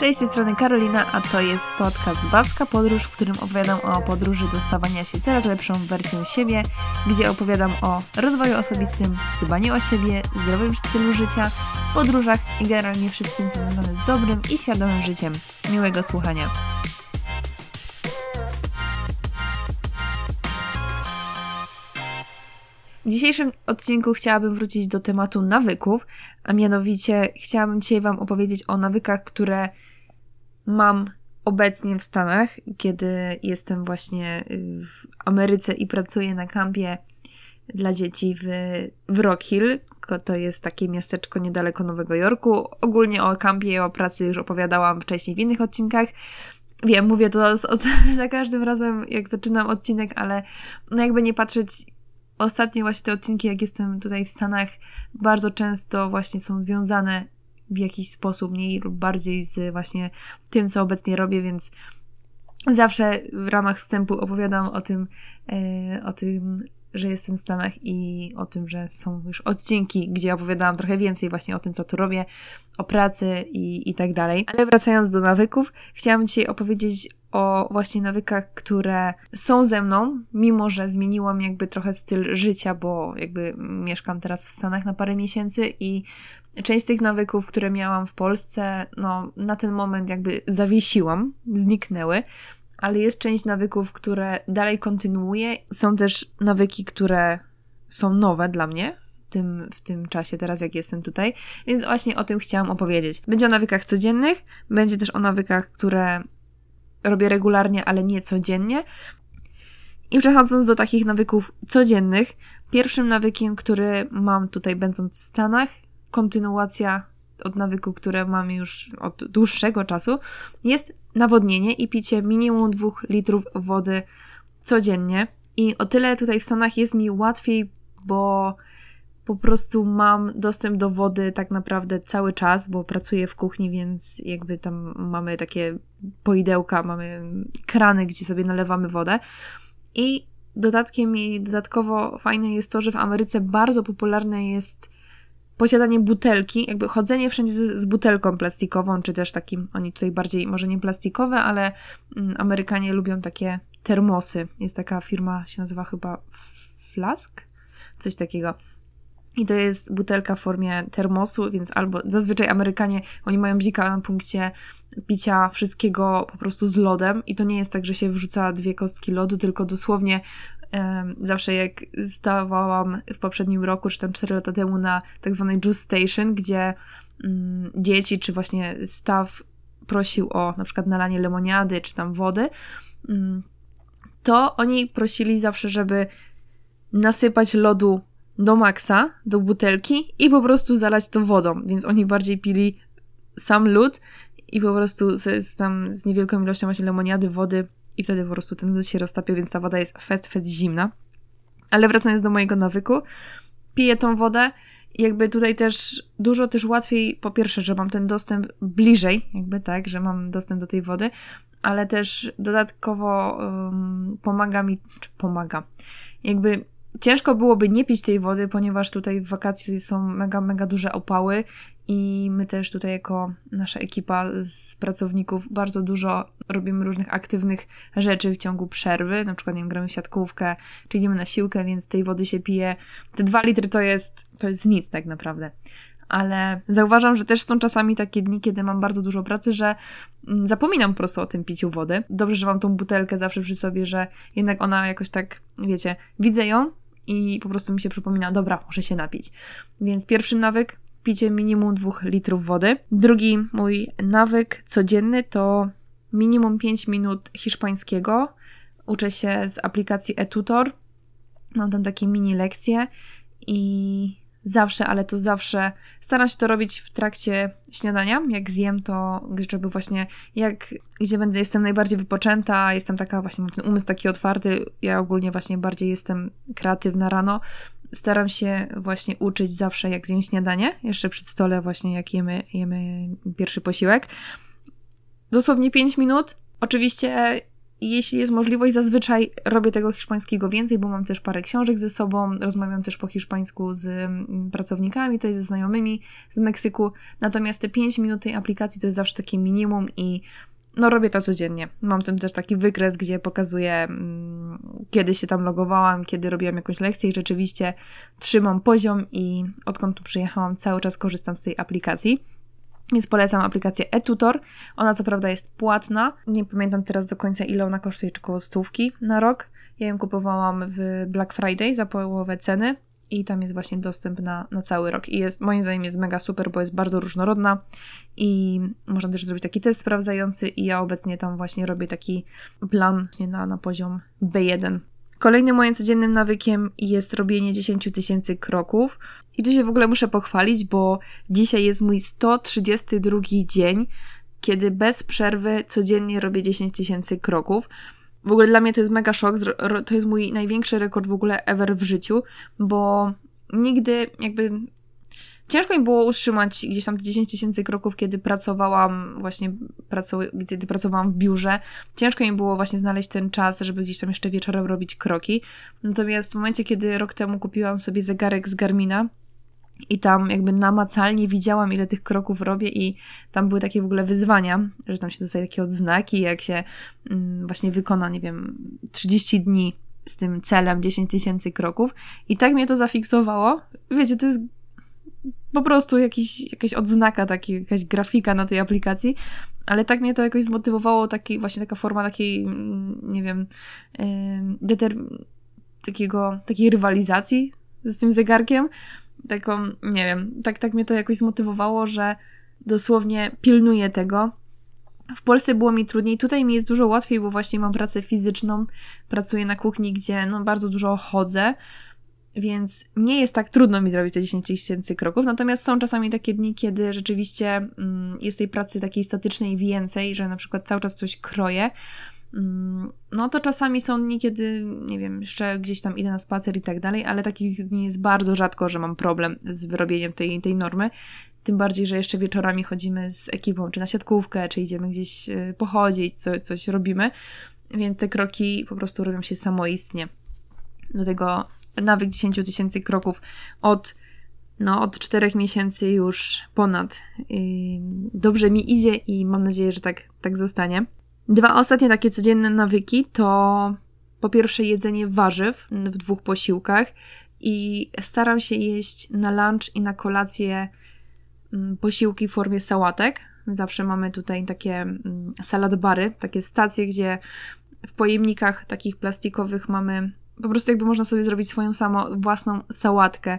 Cześć, z tej strony Karolina, a to jest podcast Babska Podróż, w którym opowiadam o podróży do stawania się coraz lepszą wersją siebie, gdzie opowiadam o rozwoju osobistym, dbaniu o siebie, zdrowym stylu życia, podróżach i generalnie wszystkim, co związane z dobrym i świadomym życiem. Miłego słuchania. W dzisiejszym odcinku chciałabym wrócić do tematu nawyków, a mianowicie chciałabym dzisiaj Wam opowiedzieć o nawykach, które mam obecnie w Stanach, kiedy jestem właśnie w Ameryce i pracuję na kampie dla dzieci w, w Rock Hill. To jest takie miasteczko niedaleko Nowego Jorku. Ogólnie o kampie i o pracy już opowiadałam wcześniej w innych odcinkach. Wiem, mówię to za każdym razem, jak zaczynam odcinek, ale no jakby nie patrzeć, ostatnie właśnie te odcinki, jak jestem tutaj w Stanach, bardzo często właśnie są związane w jakiś sposób, mniej lub bardziej z właśnie tym, co obecnie robię, więc zawsze w ramach wstępu opowiadam o tym, e, o tym, że jestem w Stanach i o tym, że są już odcinki, gdzie opowiadałam trochę więcej właśnie o tym, co tu robię, o pracy i, i tak dalej. Ale wracając do nawyków, chciałam dzisiaj opowiedzieć o właśnie nawykach, które są ze mną, mimo że zmieniłam jakby trochę styl życia, bo jakby mieszkam teraz w Stanach na parę miesięcy i część z tych nawyków, które miałam w Polsce, no na ten moment jakby zawiesiłam, zniknęły, ale jest część nawyków, które dalej kontynuuję. Są też nawyki, które są nowe dla mnie, tym, w tym czasie, teraz jak jestem tutaj. Więc właśnie o tym chciałam opowiedzieć. Będzie o nawykach codziennych, będzie też o nawykach, które robię regularnie, ale nie codziennie. I przechodząc do takich nawyków codziennych, pierwszym nawykiem, który mam tutaj będąc w Stanach, kontynuacja od nawyku, które mam już od dłuższego czasu, jest nawodnienie i picie minimum 2 litrów wody codziennie. I o tyle tutaj w Stanach jest mi łatwiej, bo po prostu mam dostęp do wody tak naprawdę cały czas, bo pracuję w kuchni, więc jakby tam mamy takie poidełka, mamy krany, gdzie sobie nalewamy wodę. I dodatkiem i dodatkowo fajne jest to, że w Ameryce bardzo popularne jest posiadanie butelki, jakby chodzenie wszędzie z, z, butelką plastikową, czy też takim, oni tutaj bardziej, może nie plastikowe, ale mm, Amerykanie lubią takie termosy. Jest taka firma, się nazywa chyba Flask? Coś takiego. I to jest butelka w formie termosu, więc albo zazwyczaj Amerykanie, oni mają bzika na punkcie picia wszystkiego po prostu z lodem. I to nie jest tak, że się wrzuca dwie kostki lodu, tylko dosłownie um, zawsze jak stawałam w poprzednim roku, czy tam 4 lata temu na tak zwanej juice station, gdzie um, dzieci, czy właśnie staw prosił o na przykład nalanie lemoniady, czy tam wody, um, to oni prosili zawsze, żeby nasypać lodu do maksa, do butelki i po prostu zalać to wodą, więc oni bardziej pili sam lód i po prostu z, tam z niewielką ilością właśnie lemoniady, wody i wtedy po prostu ten lód się roztapił, więc ta woda jest fest, fest zimna. Ale wracając do mojego nawyku, piję tą wodę jakby tutaj też dużo też łatwiej, po pierwsze, że mam ten dostęp bliżej, jakby tak, że mam dostęp do tej wody, ale też dodatkowo um, pomaga mi, czy pomaga, jakby Ciężko byłoby nie pić tej wody, ponieważ tutaj w wakacje są mega, mega duże opały i my też tutaj jako nasza ekipa z pracowników bardzo dużo robimy różnych aktywnych rzeczy w ciągu przerwy, na przykład nie wiem, gramy w siatkówkę, czy idziemy na siłkę, więc tej wody się pije. Te dwa litry to jest, to jest nic tak naprawdę ale zauważam, że też są czasami takie dni, kiedy mam bardzo dużo pracy, że mm, zapominam po prostu o tym piciu wody. Dobrze, że mam tą butelkę zawsze przy sobie, że jednak ona jakoś tak, wiecie, widzę ją, i po prostu mi się przypomina, dobra, muszę się napić. Więc pierwszy nawyk, picie minimum 2 litrów wody. Drugi mój nawyk codzienny to minimum 5 minut hiszpańskiego. Uczę się z aplikacji eTutor. Mam tam takie mini lekcje i Zawsze, ale to zawsze staram się to robić w trakcie śniadania. Jak zjem, to żeby właśnie jak gdzie będę, jestem najbardziej wypoczęta, jestem taka właśnie, mam ten umysł taki otwarty. Ja ogólnie właśnie bardziej jestem kreatywna rano. Staram się właśnie uczyć zawsze, jak zjem śniadanie, jeszcze przed stole właśnie, jak jemy, jemy pierwszy posiłek. Dosłownie 5 minut. Oczywiście jeśli jest możliwość, zazwyczaj robię tego hiszpańskiego więcej, bo mam też parę książek ze sobą, rozmawiam też po hiszpańsku z mm, pracownikami, jest ze znajomymi z Meksyku. Natomiast te 5 minut tej aplikacji to jest zawsze takie minimum i no robię to codziennie. Mam tam też taki wykres, gdzie pokazuję, mm, kiedy się tam logowałam, kiedy robiłam jakąś lekcję i rzeczywiście trzymam poziom i odkąd tu przyjechałam, cały czas korzystam z tej aplikacji. Więc polecam aplikację eTutor. Ona co prawda jest płatna. Nie pamiętam teraz do końca ile ona kosztuje, czy około stówki na rok. Ja ją kupowałam w Black Friday za połowę ceny i tam jest właśnie dostęp na, na cały rok. I jest, moim zdaniem jest mega super, bo jest bardzo różnorodna i można też zrobić taki test sprawdzający i ja obecnie tam właśnie robię taki plan na, na poziom B1. Kolejnym moim codziennym nawykiem jest robienie 10 tysięcy kroków. I tu się w ogóle muszę pochwalić, bo dzisiaj jest mój 132 dzień, kiedy bez przerwy codziennie robię 10 tysięcy kroków. W ogóle dla mnie to jest mega szok, to jest mój największy rekord w ogóle ever w życiu, bo nigdy jakby ciężko mi było utrzymać gdzieś tam 10 tysięcy kroków, kiedy pracowałam właśnie, pracu- kiedy pracowałam w biurze. Ciężko mi było właśnie znaleźć ten czas, żeby gdzieś tam jeszcze wieczorem robić kroki. Natomiast w momencie, kiedy rok temu kupiłam sobie zegarek z Garmina, i tam jakby namacalnie widziałam, ile tych kroków robię, i tam były takie w ogóle wyzwania, że tam się dostaje takie odznaki, jak się mm, właśnie wykona, nie wiem, 30 dni z tym celem 10 tysięcy kroków. I tak mnie to zafiksowało. Wiecie, to jest po prostu jakiś, jakaś odznaka, taki, jakaś grafika na tej aplikacji, ale tak mnie to jakoś zmotywowało, taki, właśnie taka forma takiej, mm, nie wiem, deter- takiego, takiej rywalizacji z tym zegarkiem, taką, nie wiem, tak, tak mnie to jakoś zmotywowało, że dosłownie pilnuję tego. W Polsce było mi trudniej, tutaj mi jest dużo łatwiej, bo właśnie mam pracę fizyczną, pracuję na kuchni, gdzie no, bardzo dużo chodzę, więc nie jest tak trudno mi zrobić te 10 tysięcy kroków, natomiast są czasami takie dni, kiedy rzeczywiście mm, jest tej pracy takiej statycznej więcej, że na przykład cały czas coś kroję, mm, no to czasami są dni, kiedy, nie wiem, jeszcze gdzieś tam idę na spacer i tak dalej, ale takich dni jest bardzo rzadko, że mam problem z wyrobieniem tej, tej normy. Tym bardziej, że jeszcze wieczorami chodzimy z ekipą, czy na siatkówkę, czy idziemy gdzieś y, pochodzić, co, coś robimy, więc te kroki po prostu robią się samoistnie. Dlatego nawyk 10 tysięcy kroków od, no, od 4 miesięcy już ponad. Dobrze mi idzie i mam nadzieję, że tak, tak zostanie. Dwa ostatnie takie codzienne nawyki to po pierwsze jedzenie warzyw w dwóch posiłkach i staram się jeść na lunch i na kolację mm, posiłki w formie sałatek. Zawsze mamy tutaj takie mm, salad bary, takie stacje, gdzie w pojemnikach takich plastikowych mamy po prostu jakby można sobie zrobić swoją samo, własną sałatkę,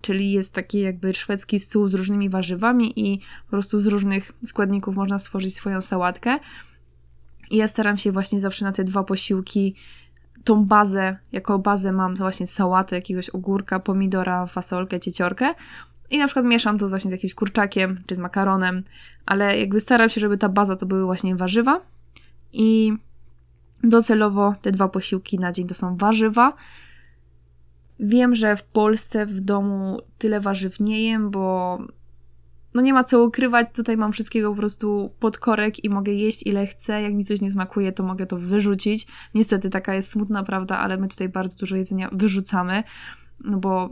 czyli jest taki jakby szwedzki stół z różnymi warzywami i po prostu z różnych składników można stworzyć swoją sałatkę. I ja staram się właśnie zawsze na te dwa posiłki tą bazę, jako bazę mam właśnie sałatę, jakiegoś ogórka, pomidora, fasolkę, cieciorkę i na przykład mieszam to właśnie z jakimś kurczakiem czy z makaronem, ale jakby staram się, żeby ta baza to były właśnie warzywa i Docelowo te dwa posiłki na dzień to są warzywa. Wiem, że w Polsce w domu tyle warzyw nie jem, bo no nie ma co ukrywać, tutaj mam wszystkiego po prostu pod korek i mogę jeść ile chcę. Jak mi coś nie smakuje, to mogę to wyrzucić. Niestety taka jest smutna prawda, ale my tutaj bardzo dużo jedzenia wyrzucamy, no bo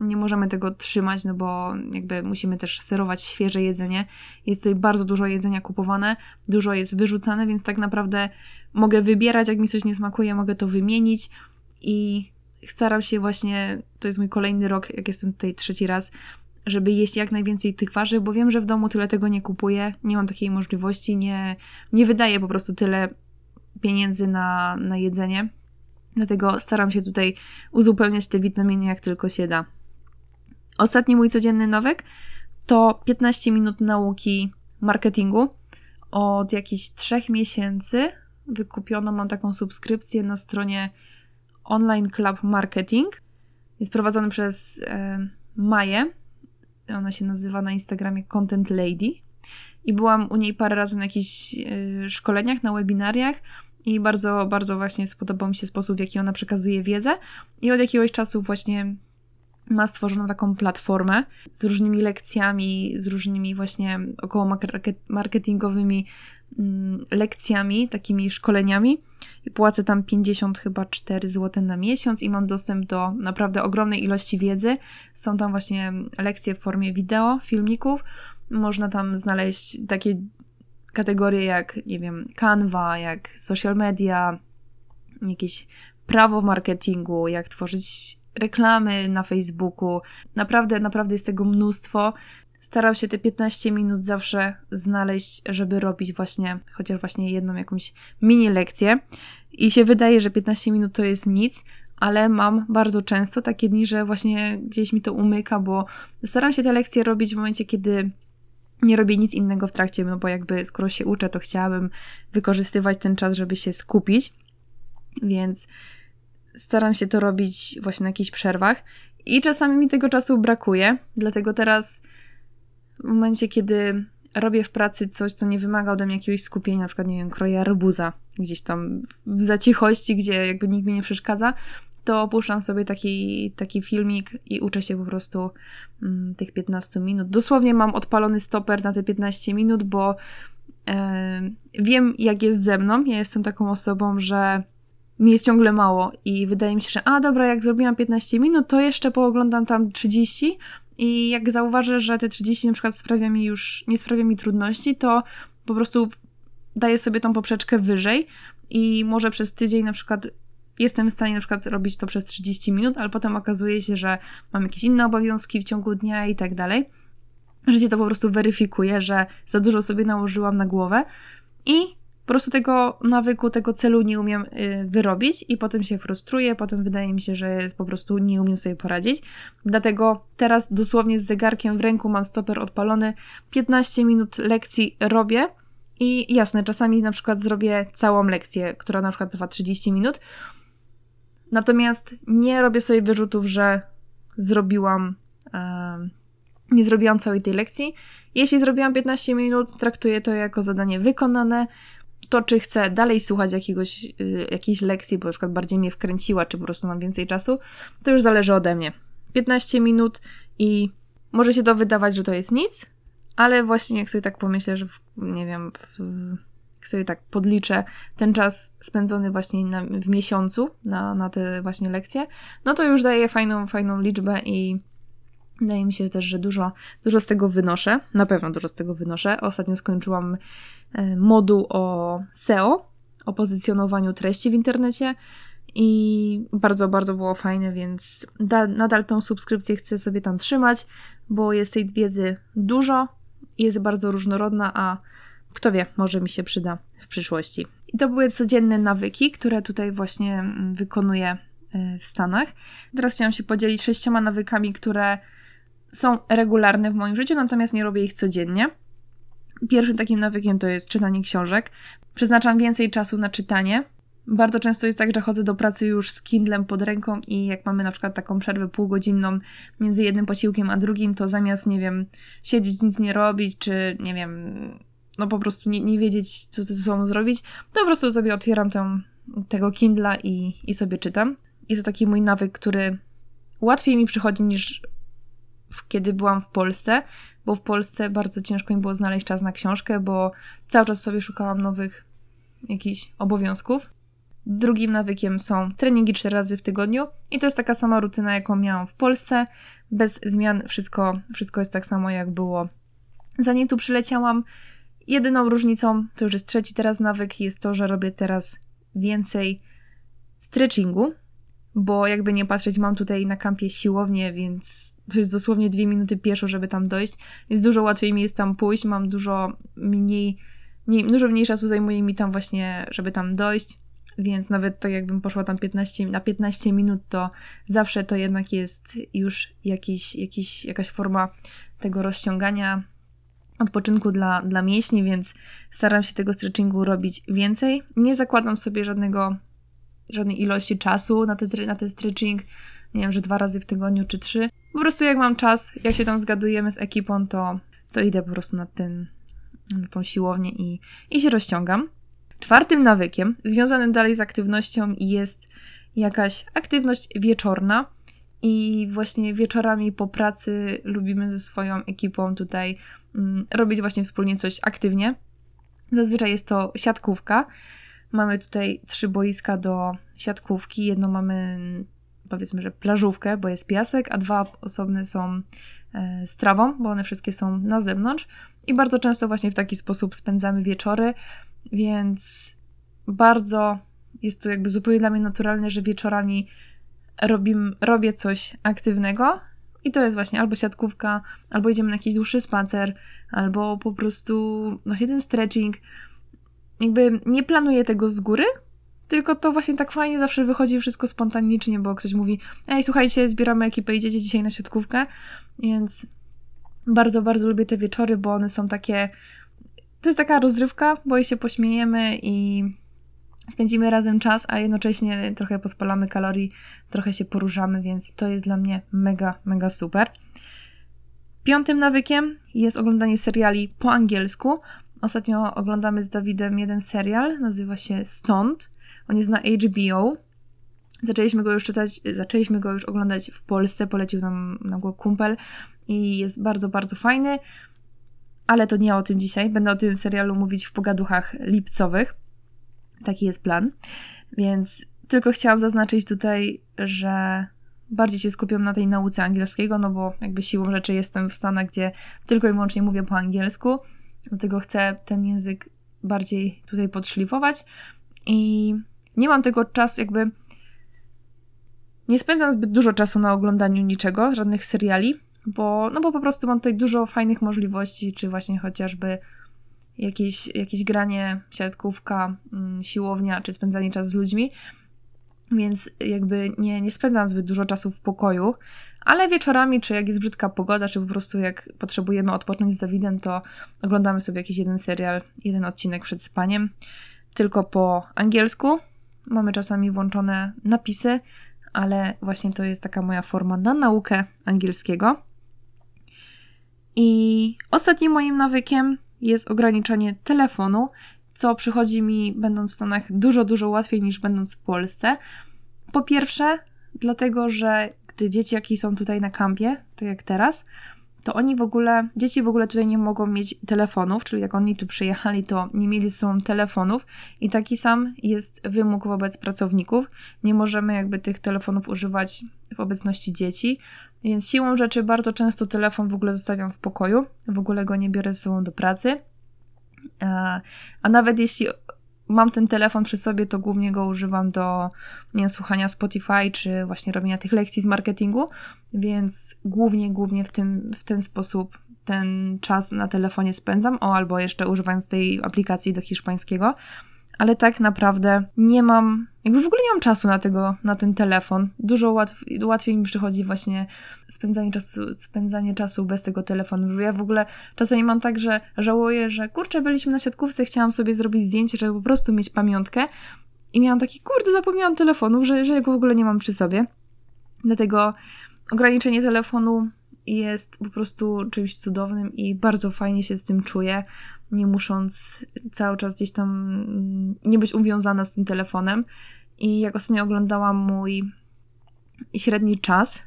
nie możemy tego trzymać, no bo jakby musimy też serować świeże jedzenie. Jest tutaj bardzo dużo jedzenia kupowane, dużo jest wyrzucane, więc tak naprawdę mogę wybierać, jak mi coś nie smakuje, mogę to wymienić i staram się właśnie, to jest mój kolejny rok, jak jestem tutaj trzeci raz, żeby jeść jak najwięcej tych warzyw, bo wiem, że w domu tyle tego nie kupuję, nie mam takiej możliwości, nie, nie wydaję po prostu tyle pieniędzy na, na jedzenie. Dlatego staram się tutaj uzupełniać te witaminy jak tylko się da. Ostatni mój codzienny nawyk to 15 minut nauki marketingu. Od jakichś trzech miesięcy wykupiono, mam taką subskrypcję na stronie Online Club Marketing. Jest prowadzony przez e, Maję. Ona się nazywa na Instagramie Content Lady. I byłam u niej parę razy na jakichś e, szkoleniach, na webinariach i bardzo, bardzo właśnie spodobał mi się sposób, w jaki ona przekazuje wiedzę. I od jakiegoś czasu właśnie ma stworzoną taką platformę z różnymi lekcjami, z różnymi właśnie około marketingowymi mm, lekcjami, takimi szkoleniami płacę tam 50 chyba 4 zł na miesiąc i mam dostęp do naprawdę ogromnej ilości wiedzy. Są tam właśnie lekcje w formie wideo, filmików. Można tam znaleźć takie kategorie jak, nie wiem, Canva, jak social media, jakieś prawo marketingu, jak tworzyć reklamy na Facebooku. Naprawdę, naprawdę jest tego mnóstwo. Staram się te 15 minut zawsze znaleźć, żeby robić właśnie, chociaż właśnie jedną jakąś mini lekcję. I się wydaje, że 15 minut to jest nic, ale mam bardzo często takie dni, że właśnie gdzieś mi to umyka, bo staram się te lekcje robić w momencie, kiedy nie robię nic innego w trakcie, no bo jakby skoro się uczę, to chciałabym wykorzystywać ten czas, żeby się skupić. Więc staram się to robić właśnie na jakichś przerwach i czasami mi tego czasu brakuje, dlatego teraz w momencie, kiedy robię w pracy coś, co nie wymaga ode mnie jakiegoś skupienia, na przykład, nie wiem, kroję arbuza gdzieś tam w zacichości, gdzie jakby nikt mi nie przeszkadza, to puszczam sobie taki, taki filmik i uczę się po prostu mm, tych 15 minut. Dosłownie mam odpalony stoper na te 15 minut, bo e, wiem, jak jest ze mną. Ja jestem taką osobą, że mi jest ciągle mało i wydaje mi się, że a dobra, jak zrobiłam 15 minut, to jeszcze pooglądam tam 30 i jak zauważę, że te 30 na przykład sprawia mi już, nie sprawia mi trudności, to po prostu daję sobie tą poprzeczkę wyżej i może przez tydzień na przykład jestem w stanie na przykład robić to przez 30 minut, ale potem okazuje się, że mam jakieś inne obowiązki w ciągu dnia i tak dalej. Życie to po prostu weryfikuje, że za dużo sobie nałożyłam na głowę i po prostu tego nawyku, tego celu nie umiem y, wyrobić i potem się frustruję, potem wydaje mi się, że po prostu nie umiem sobie poradzić. Dlatego teraz dosłownie z zegarkiem w ręku mam stoper odpalony, 15 minut lekcji robię i jasne, czasami na przykład zrobię całą lekcję, która na przykład trwa 30 minut. Natomiast nie robię sobie wyrzutów, że zrobiłam nie zrobiłam całej tej lekcji. Jeśli zrobiłam 15 minut, traktuję to jako zadanie wykonane, to, czy chcę dalej słuchać jakiegoś, y, jakiejś lekcji, bo na przykład bardziej mnie wkręciła, czy po prostu mam więcej czasu, to już zależy ode mnie. 15 minut i może się to wydawać, że to jest nic, ale właśnie jak sobie tak pomyślę, że w, nie wiem, w, jak sobie tak podliczę ten czas spędzony właśnie na, w miesiącu na, na te właśnie lekcje, no to już daje fajną, fajną liczbę i wydaje mi się też, że dużo, dużo z tego wynoszę. Na pewno dużo z tego wynoszę. Ostatnio skończyłam E, moduł o SEO, o pozycjonowaniu treści w internecie i bardzo, bardzo było fajne, więc da, nadal tą subskrypcję chcę sobie tam trzymać, bo jest tej wiedzy dużo, jest bardzo różnorodna, a kto wie, może mi się przyda w przyszłości. I to były codzienne nawyki, które tutaj właśnie mm, wykonuję e, w Stanach. Teraz chciałam się podzielić sześcioma nawykami, które są regularne w moim życiu, natomiast nie robię ich codziennie. Pierwszym takim nawykiem to jest czytanie książek. Przeznaczam więcej czasu na czytanie. Bardzo często jest tak, że chodzę do pracy już z Kindlem pod ręką i jak mamy na przykład taką przerwę półgodzinną między jednym posiłkiem a drugim, to zamiast, nie wiem, siedzieć, nic nie robić, czy nie wiem, no po prostu nie, nie wiedzieć, co ze sobą zrobić, to po prostu sobie otwieram tę, tego Kindla i, i sobie czytam. Jest to taki mój nawyk, który łatwiej mi przychodzi niż kiedy byłam w Polsce, bo w Polsce bardzo ciężko mi było znaleźć czas na książkę, bo cały czas sobie szukałam nowych jakichś obowiązków. Drugim nawykiem są treningi cztery razy w tygodniu i to jest taka sama rutyna, jaką miałam w Polsce. Bez zmian wszystko, wszystko jest tak samo, jak było zanim tu przyleciałam. Jedyną różnicą, to już jest trzeci teraz nawyk, jest to, że robię teraz więcej stretchingu, bo jakby nie patrzeć, mam tutaj na kampie siłownię, więc to jest dosłownie dwie minuty pieszo, żeby tam dojść. Jest dużo łatwiej mi jest tam pójść, mam dużo mniej, nie, dużo mniej czasu zajmuje mi tam właśnie, żeby tam dojść, więc nawet tak jakbym poszła tam 15, na 15 minut, to zawsze to jednak jest już jakiś, jakiś, jakaś forma tego rozciągania, odpoczynku dla, dla mięśni, więc staram się tego stretchingu robić więcej. Nie zakładam sobie żadnego żadnej ilości czasu na, na ten stretching, nie wiem, że dwa razy w tygodniu czy trzy. Po prostu jak mam czas, jak się tam zgadujemy z ekipą, to, to idę po prostu na, ten, na tą siłownię i, i się rozciągam. Czwartym nawykiem, związanym dalej z aktywnością, jest jakaś aktywność wieczorna. I właśnie wieczorami po pracy lubimy ze swoją ekipą tutaj mm, robić właśnie wspólnie coś aktywnie. Zazwyczaj jest to siatkówka. Mamy tutaj trzy boiska do siatkówki. Jedno mamy powiedzmy, że plażówkę, bo jest piasek, a dwa osobne są e, z trawą, bo one wszystkie są na zewnątrz. I bardzo często właśnie w taki sposób spędzamy wieczory, więc bardzo jest to jakby zupełnie dla mnie naturalne, że wieczorami robim, robię coś aktywnego. I to jest właśnie albo siatkówka, albo idziemy na jakiś dłuższy spacer, albo po prostu właśnie ten stretching. Jakby nie planuję tego z góry, tylko to właśnie tak fajnie zawsze wychodzi wszystko spontanicznie, bo ktoś mówi, ej, słuchajcie, zbieramy ekipę, idziecie dzisiaj na siatkówkę, więc bardzo, bardzo lubię te wieczory, bo one są takie, to jest taka rozrywka, bo się pośmiejemy i spędzimy razem czas, a jednocześnie trochę pospalamy kalorii, trochę się poruszamy, więc to jest dla mnie mega, mega super. Piątym nawykiem jest oglądanie seriali po angielsku. Ostatnio oglądamy z Dawidem jeden serial, nazywa się Stąd. On jest na HBO. Zaczęliśmy go już czytać, zaczęliśmy go już oglądać w Polsce, polecił nam na go kumpel i jest bardzo, bardzo fajny, ale to nie o tym dzisiaj. Będę o tym serialu mówić w pogaduchach lipcowych. Taki jest plan. Więc tylko chciałam zaznaczyć tutaj, że bardziej się skupiam na tej nauce angielskiego, no bo jakby siłą rzeczy jestem w Stanach, gdzie tylko i wyłącznie mówię po angielsku, dlatego chcę ten język bardziej tutaj podszlifować i nie mam tego czasu, jakby. Nie spędzam zbyt dużo czasu na oglądaniu niczego, żadnych seriali, bo, no bo po prostu mam tutaj dużo fajnych możliwości, czy właśnie chociażby jakieś, jakieś granie, siatkówka, mm, siłownia, czy spędzanie czasu z ludźmi. Więc jakby nie, nie spędzam zbyt dużo czasu w pokoju, ale wieczorami, czy jak jest brzydka pogoda, czy po prostu jak potrzebujemy odpocząć z Dawidem, to oglądamy sobie jakiś jeden serial, jeden odcinek przed spaniem, tylko po angielsku, Mamy czasami włączone napisy, ale właśnie to jest taka moja forma na naukę angielskiego. I ostatnim moim nawykiem jest ograniczenie telefonu, co przychodzi mi, będąc w Stanach, dużo, dużo łatwiej niż będąc w Polsce. Po pierwsze, dlatego, że dzieci, jakie są tutaj na kampie, tak jak teraz, to oni w ogóle, dzieci w ogóle tutaj nie mogą mieć telefonów, czyli jak oni tu przyjechali, to nie mieli ze sobą telefonów i taki sam jest wymóg wobec pracowników. Nie możemy jakby tych telefonów używać w obecności dzieci, więc siłą rzeczy bardzo często telefon w ogóle zostawiam w pokoju, w ogóle go nie biorę ze sobą do pracy. E, a nawet jeśli mam ten telefon przy sobie, to głównie go używam do nie słuchania Spotify, czy właśnie robienia tych lekcji z marketingu, więc głównie, głównie w, tym, w ten sposób ten czas na telefonie spędzam, o albo jeszcze używając tej aplikacji do hiszpańskiego ale tak naprawdę nie mam, jakby w ogóle nie mam czasu na tego, na ten telefon. Dużo łatw, łatwiej mi przychodzi właśnie spędzanie czasu, spędzanie czasu bez tego telefonu. Ja w ogóle czasami mam tak, że żałuję, że kurczę, byliśmy na siatkówce, chciałam sobie zrobić zdjęcie, żeby po prostu mieć pamiątkę i miałam taki, kurde, zapomniałam telefonu, że, że go w ogóle nie mam przy sobie. Dlatego ograniczenie telefonu jest po prostu czymś cudownym i bardzo fajnie się z tym czuję nie musząc cały czas gdzieś tam mm, nie być uwiązana z tym telefonem. I jak ostatnio oglądałam mój średni czas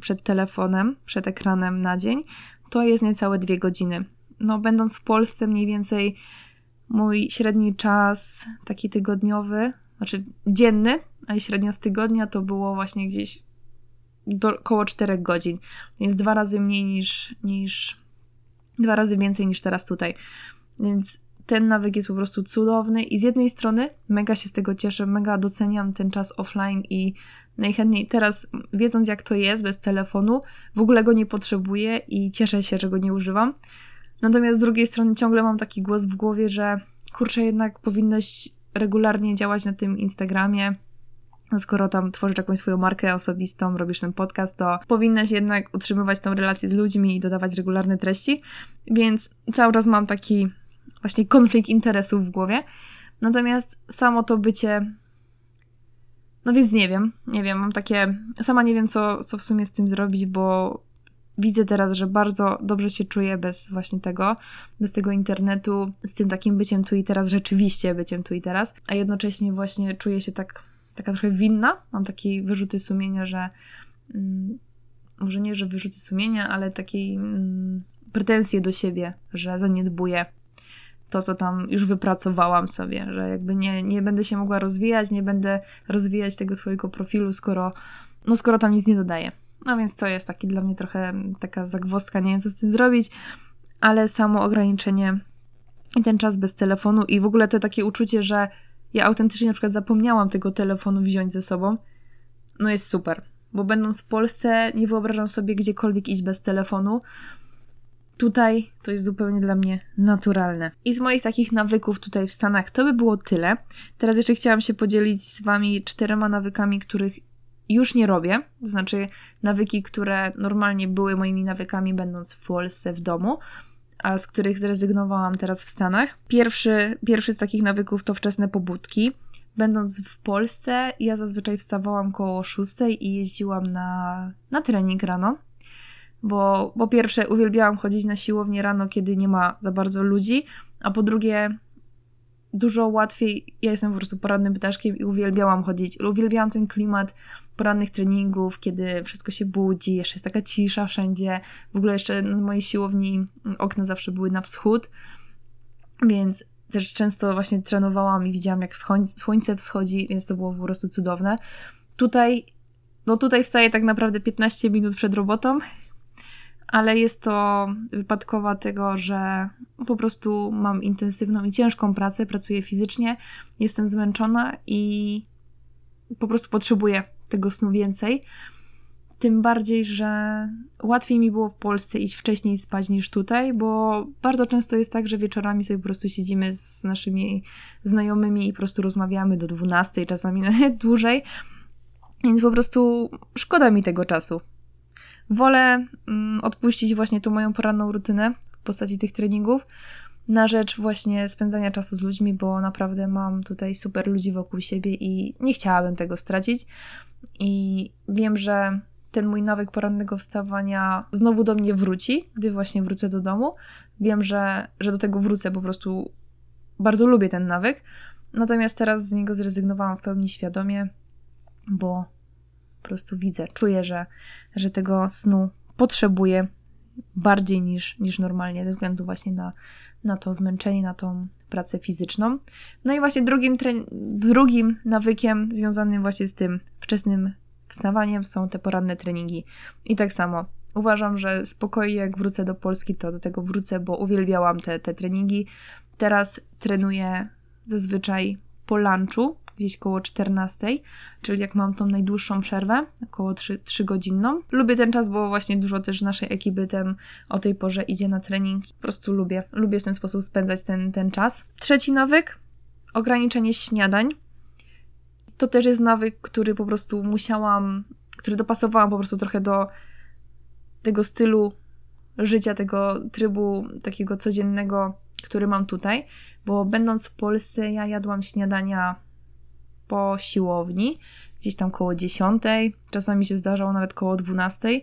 przed telefonem, przed ekranem na dzień, to jest niecałe dwie godziny. No, będąc w Polsce, mniej więcej mój średni czas taki tygodniowy, znaczy dzienny, a średnia z tygodnia to było właśnie gdzieś do około 4 godzin, więc dwa razy mniej niż, niż dwa razy więcej niż teraz tutaj. Więc ten nawyk jest po prostu cudowny i z jednej strony mega się z tego cieszę, mega doceniam ten czas offline i najchętniej teraz, wiedząc jak to jest bez telefonu, w ogóle go nie potrzebuję i cieszę się, że go nie używam. Natomiast z drugiej strony ciągle mam taki głos w głowie, że kurczę, jednak powinnaś regularnie działać na tym Instagramie, skoro tam tworzysz jakąś swoją markę osobistą, robisz ten podcast, to powinnaś jednak utrzymywać tą relację z ludźmi i dodawać regularne treści. Więc cały czas mam taki właśnie konflikt interesów w głowie. Natomiast samo to bycie. No więc nie wiem, nie wiem, mam takie. Sama nie wiem, co, co w sumie z tym zrobić, bo widzę teraz, że bardzo dobrze się czuję bez właśnie tego, bez tego internetu, z tym takim byciem tu i teraz, rzeczywiście byciem tu i teraz, a jednocześnie właśnie czuję się tak, taka trochę winna. Mam takie wyrzuty sumienia, że. Mm, może nie, że wyrzuty sumienia, ale takiej mm, pretensje do siebie, że zaniedbuję to, co tam już wypracowałam sobie, że jakby nie, nie będę się mogła rozwijać, nie będę rozwijać tego swojego profilu, skoro, no skoro tam nic nie dodaję. No więc to jest taki dla mnie trochę taka zagwozdka, nie wiem co z tym zrobić, ale samo ograniczenie i ten czas bez telefonu i w ogóle to takie uczucie, że ja autentycznie na przykład zapomniałam tego telefonu wziąć ze sobą, no jest super. Bo będąc w Polsce, nie wyobrażam sobie gdziekolwiek iść bez telefonu. Tutaj to jest zupełnie dla mnie naturalne. I z moich takich nawyków tutaj w Stanach to by było tyle. Teraz jeszcze chciałam się podzielić z Wami czterema nawykami, których już nie robię. To znaczy nawyki, które normalnie były moimi nawykami, będąc w Polsce w domu a z których zrezygnowałam teraz w Stanach. Pierwszy, pierwszy z takich nawyków to wczesne pobudki. Będąc w Polsce, ja zazwyczaj wstawałam koło 6 i jeździłam na, na trening rano. Bo po pierwsze, uwielbiałam chodzić na siłownię rano, kiedy nie ma za bardzo ludzi, a po drugie, dużo łatwiej. Ja jestem po prostu poradnym ptaszkiem i uwielbiałam chodzić. Uwielbiałam ten klimat porannych treningów, kiedy wszystko się budzi, jeszcze jest taka cisza wszędzie. W ogóle jeszcze na mojej siłowni okna zawsze były na wschód, więc też często właśnie trenowałam i widziałam, jak słońce wschodzi, więc to było po prostu cudowne. Tutaj, no tutaj wstaję tak naprawdę 15 minut przed robotą, ale jest to wypadkowa tego, że po prostu mam intensywną i ciężką pracę, pracuję fizycznie, jestem zmęczona i po prostu potrzebuję tego snu więcej. Tym bardziej, że łatwiej mi było w Polsce iść wcześniej spać niż tutaj, bo bardzo często jest tak, że wieczorami sobie po prostu siedzimy z naszymi znajomymi i po prostu rozmawiamy do 12, czasami nawet dłużej. Więc po prostu szkoda mi tego czasu. Wolę mm, odpuścić właśnie tą moją poranną rutynę w postaci tych treningów na rzecz właśnie spędzania czasu z ludźmi, bo naprawdę mam tutaj super ludzi wokół siebie i nie chciałabym tego stracić. I wiem, że ten mój nawyk porannego wstawania znowu do mnie wróci, gdy właśnie wrócę do domu. Wiem, że, że do tego wrócę, po prostu bardzo lubię ten nawyk. Natomiast teraz z niego zrezygnowałam w pełni świadomie, bo po prostu widzę, czuję, że, że tego snu potrzebuję bardziej niż, niż normalnie, ze względu właśnie na, na to zmęczenie, na tą pracę fizyczną. No i właśnie drugim, drugim nawykiem związanym właśnie z tym wczesnym wstawaniem są te poranne treningi. I tak samo uważam, że spokojnie jak wrócę do Polski, to do tego wrócę, bo uwielbiałam te, te treningi. Teraz trenuję zazwyczaj po lunchu, gdzieś koło 14, czyli jak mam tą najdłuższą przerwę, około 3, 3 godzinną. Lubię ten czas, bo właśnie dużo też naszej ekipy tem o tej porze idzie na trening. Po prostu lubię, lubię w ten sposób spędzać ten, ten czas. Trzeci nawyk, ograniczenie śniadań. To też jest nawyk, który po prostu musiałam, który dopasowałam po prostu trochę do tego stylu życia, tego trybu takiego codziennego, który mam tutaj, bo będąc w Polsce, ja jadłam śniadania po siłowni, gdzieś tam koło 10, czasami się zdarzało nawet koło 12,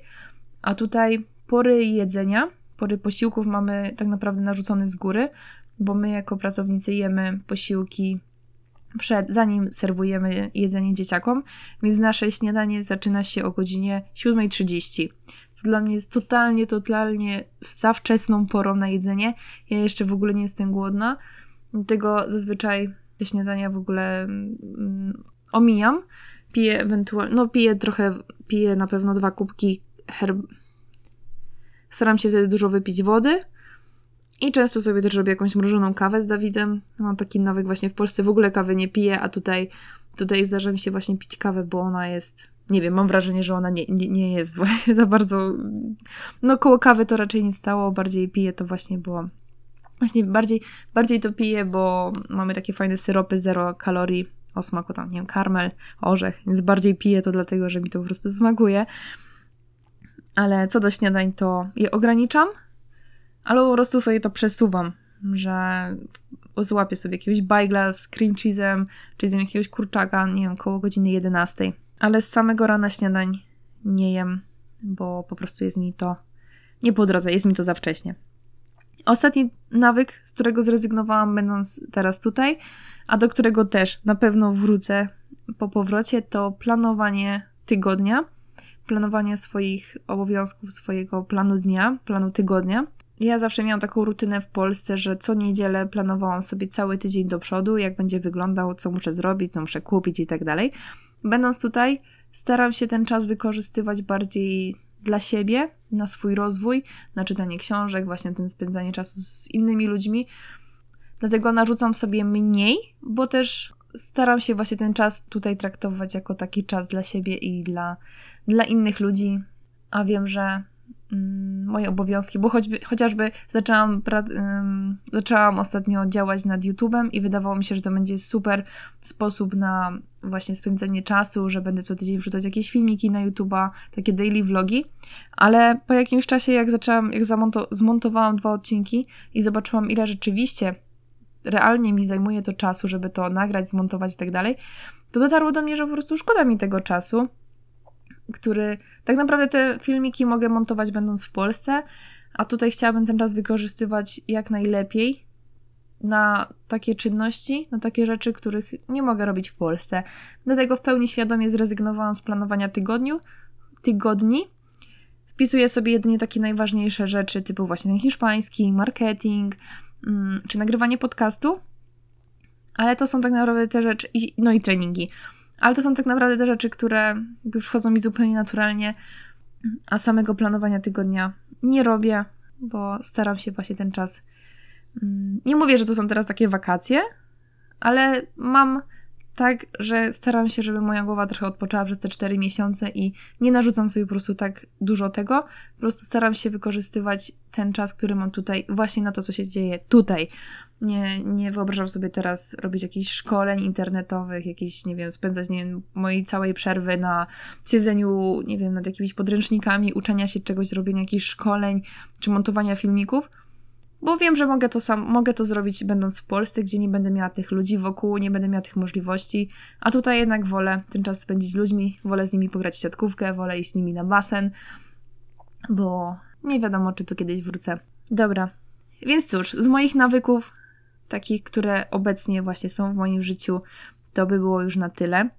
a tutaj pory jedzenia, pory posiłków mamy tak naprawdę narzucone z góry, bo my jako pracownicy jemy posiłki przed, zanim serwujemy jedzenie dzieciakom, więc nasze śniadanie zaczyna się o godzinie 7.30, co dla mnie jest totalnie, totalnie za wczesną porą na jedzenie. Ja jeszcze w ogóle nie jestem głodna, dlatego zazwyczaj śniadania w ogóle mm, omijam. Piję ewentualnie, no piję trochę, piję na pewno dwa kubki herb... Staram się wtedy dużo wypić wody i często sobie też robię jakąś mrożoną kawę z Dawidem. Mam taki nawyk właśnie w Polsce w ogóle kawy nie piję, a tutaj, tutaj zdarza mi się właśnie pić kawę, bo ona jest, nie wiem, mam wrażenie, że ona nie, nie, nie jest właśnie za bardzo, no koło kawy to raczej nie stało, bardziej piję to właśnie, bo Właśnie bardziej, bardziej to piję, bo mamy takie fajne syropy, zero kalorii, o smaku tam, nie wiem, karmel, orzech, więc bardziej piję to dlatego, że mi to po prostu smakuje. Ale co do śniadań, to je ograniczam, ale po prostu sobie to przesuwam, że złapię sobie jakiegoś bajgla z cream cheese'em, z jakiegoś kurczaka, nie wiem, koło godziny 11. Ale z samego rana śniadań nie jem, bo po prostu jest mi to nie po drodze, jest mi to za wcześnie. Ostatni nawyk, z którego zrezygnowałam, będąc teraz tutaj, a do którego też na pewno wrócę po powrocie, to planowanie tygodnia, planowanie swoich obowiązków, swojego planu dnia, planu tygodnia. ja zawsze miałam taką rutynę w Polsce, że co niedzielę planowałam sobie cały tydzień do przodu, jak będzie wyglądał, co muszę zrobić, co muszę kupić i tak dalej. Będąc tutaj, staram się ten czas wykorzystywać bardziej dla siebie, na swój rozwój, na czytanie książek, właśnie ten spędzanie czasu z innymi ludźmi. Dlatego narzucam sobie mniej, bo też staram się właśnie ten czas tutaj traktować jako taki czas dla siebie i dla, dla innych ludzi, a wiem, że moje obowiązki, bo choćby, chociażby zaczęłam, um, zaczęłam ostatnio działać nad YouTube'em i wydawało mi się, że to będzie super sposób na właśnie spędzenie czasu, że będę co tydzień wrzucać jakieś filmiki na YouTube'a, takie daily vlogi, ale po jakimś czasie, jak zaczęłam, jak zamonto- zmontowałam dwa odcinki i zobaczyłam, ile rzeczywiście realnie mi zajmuje to czasu, żeby to nagrać, zmontować i tak dalej, to dotarło do mnie, że po prostu szkoda mi tego czasu, który tak naprawdę te filmiki mogę montować będąc w Polsce, a tutaj chciałabym ten czas wykorzystywać jak najlepiej na takie czynności, na takie rzeczy, których nie mogę robić w Polsce. Dlatego w pełni świadomie zrezygnowałam z planowania tygodniu, tygodni. Wpisuję sobie jedynie takie najważniejsze rzeczy, typu właśnie hiszpański, marketing, mm, czy nagrywanie podcastu. Ale to są tak naprawdę te rzeczy, no i treningi. Ale to są tak naprawdę te rzeczy, które już wchodzą mi zupełnie naturalnie, a samego planowania tygodnia nie robię, bo staram się właśnie ten czas. Mm, nie mówię, że to są teraz takie wakacje, ale mam tak, że staram się, żeby moja głowa trochę odpoczęła przez te 4 miesiące i nie narzucam sobie po prostu tak dużo tego. Po prostu staram się wykorzystywać ten czas, który mam tutaj, właśnie na to, co się dzieje tutaj. Nie, nie wyobrażam sobie teraz robić jakichś szkoleń internetowych, jakiś, nie wiem, spędzać, nie wiem, mojej całej przerwy na siedzeniu, nie wiem, nad jakimiś podręcznikami, uczenia się czegoś, robienia jakichś szkoleń czy montowania filmików bo wiem, że mogę to sam, mogę to zrobić będąc w Polsce, gdzie nie będę miała tych ludzi wokół, nie będę miała tych możliwości, a tutaj jednak wolę ten czas spędzić z ludźmi, wolę z nimi pograć w siatkówkę, wolę iść z nimi na basen, bo nie wiadomo, czy tu kiedyś wrócę. Dobra, więc cóż, z moich nawyków, takich, które obecnie właśnie są w moim życiu, to by było już na tyle.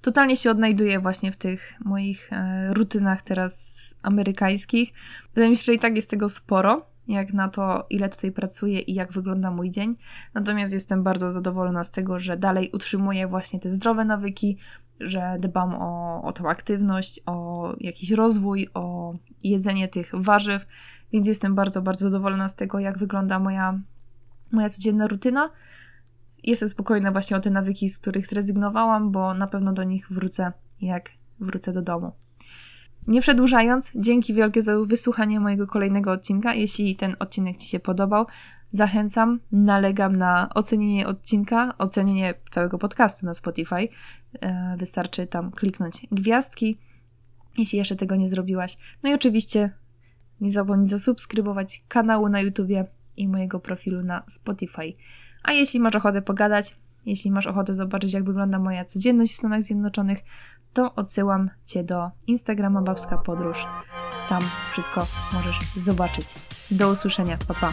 Totalnie się odnajduję właśnie w tych moich e, rutynach teraz amerykańskich. Wydaje mi się, że i tak jest tego sporo, jak na to, ile tutaj pracuję i jak wygląda mój dzień. Natomiast jestem bardzo zadowolona z tego, że dalej utrzymuję właśnie te zdrowe nawyki, że dbam o, o tą aktywność, o jakiś rozwój, o jedzenie tych warzyw, więc jestem bardzo, bardzo zadowolona z tego, jak wygląda moja, moja codzienna rutyna. Jestem spokojna właśnie o te nawyki, z których zrezygnowałam, bo na pewno do nich wrócę, jak wrócę do domu. Nie przedłużając, dzięki wielkie za wysłuchanie mojego kolejnego odcinka. Jeśli ten odcinek Ci się podobał, zachęcam, nalegam na ocenienie odcinka, ocenienie całego podcastu na Spotify. E, wystarczy tam kliknąć gwiazdki, jeśli jeszcze tego nie zrobiłaś. No i oczywiście nie zapomnij zasubskrybować kanału na YouTubie i mojego profilu na Spotify. A jeśli masz ochotę pogadać, jeśli masz ochotę zobaczyć, jak wygląda moja codzienność w Stanach Zjednoczonych, to odsyłam Cię do Instagrama Babska Podróż. Tam wszystko możesz zobaczyć. Do usłyszenia. Pa, pa.